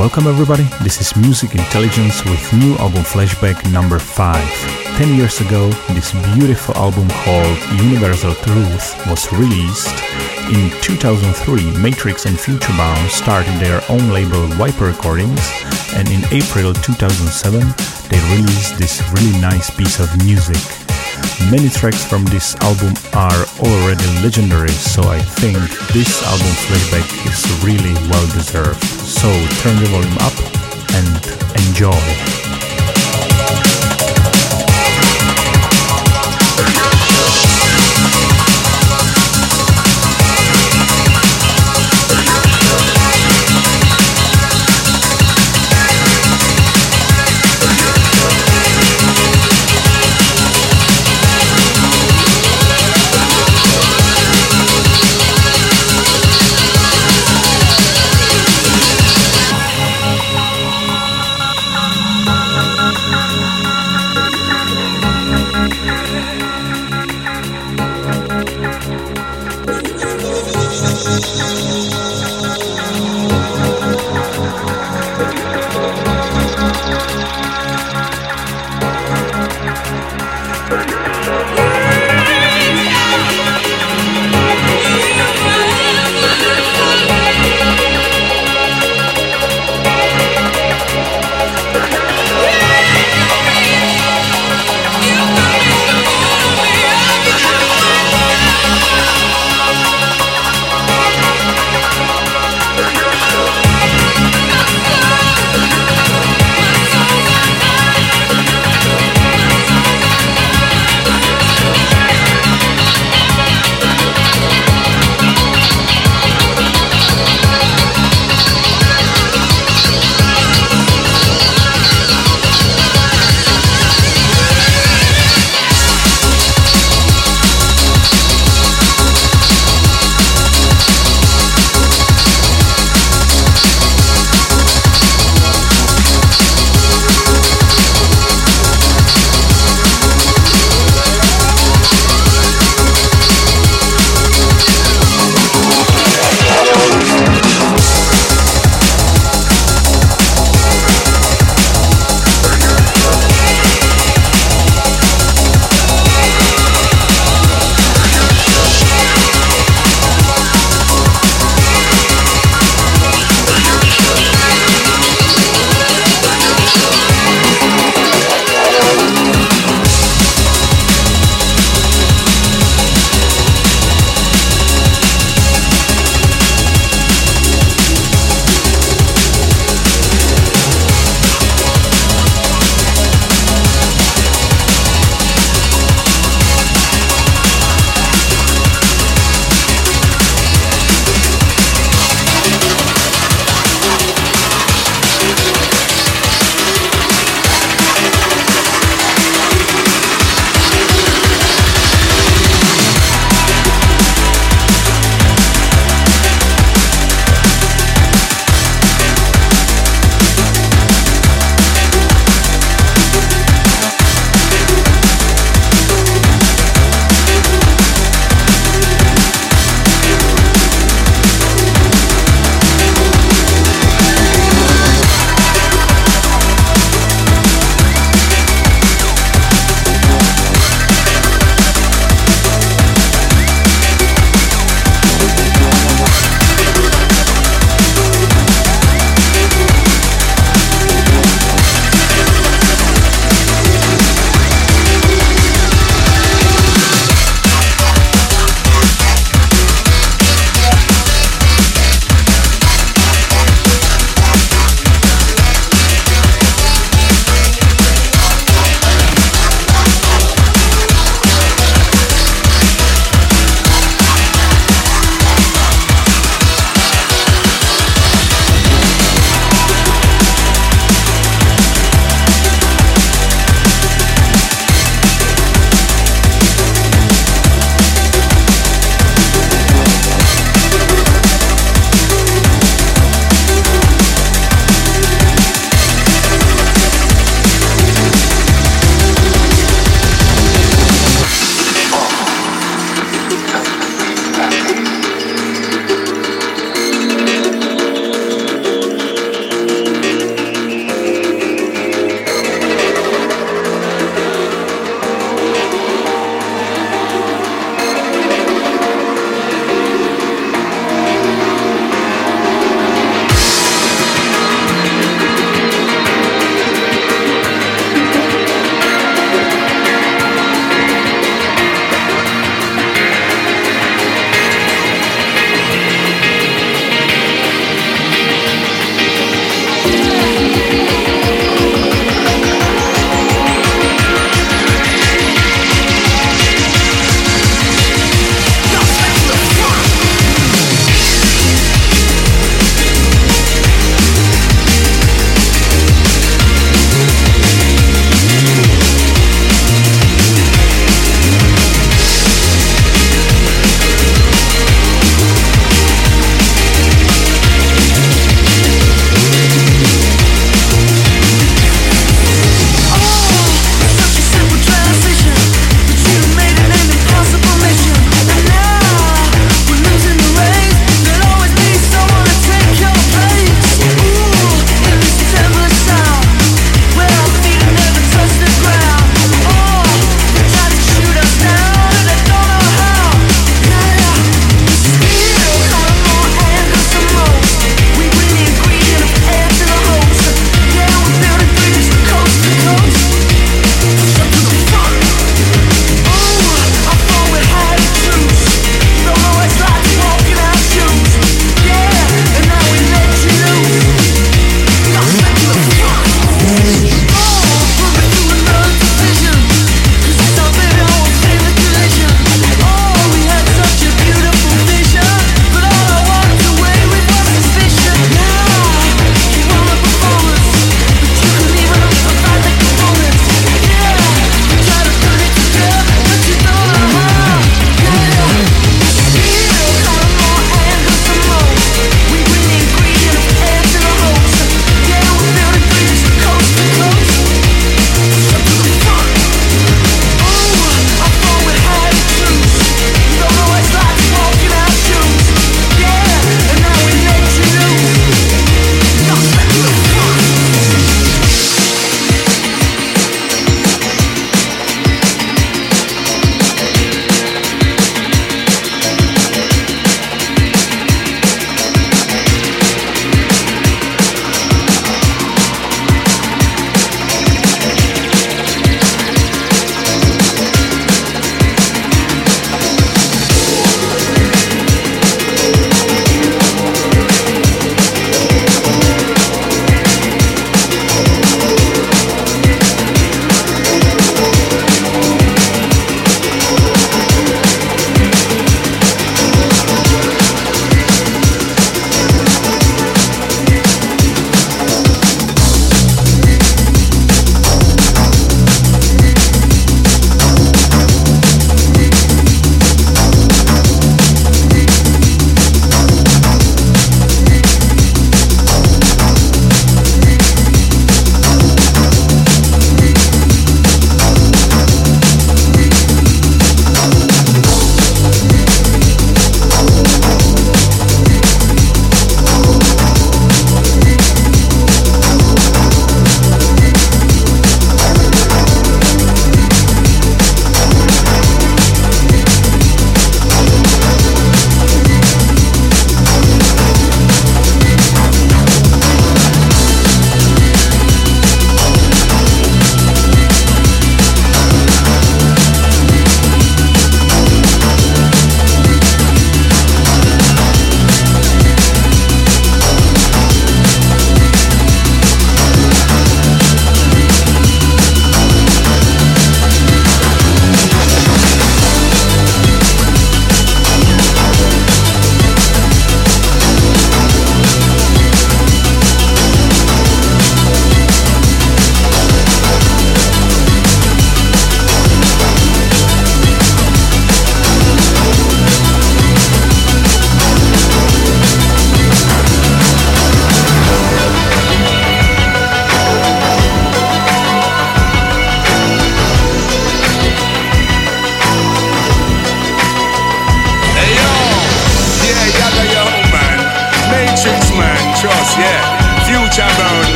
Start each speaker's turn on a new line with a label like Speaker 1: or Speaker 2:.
Speaker 1: Welcome everybody, this is Music Intelligence with new album Flashback number 5. 10 years ago, this beautiful album called Universal Truth was released. In 2003, Matrix and Futurebound started their own label Viper Recordings, and in April 2007, they released this really nice piece of music. Many tracks from this album are already legendary, so I think this album Flashback is really well deserved. So turn the volume up and enjoy.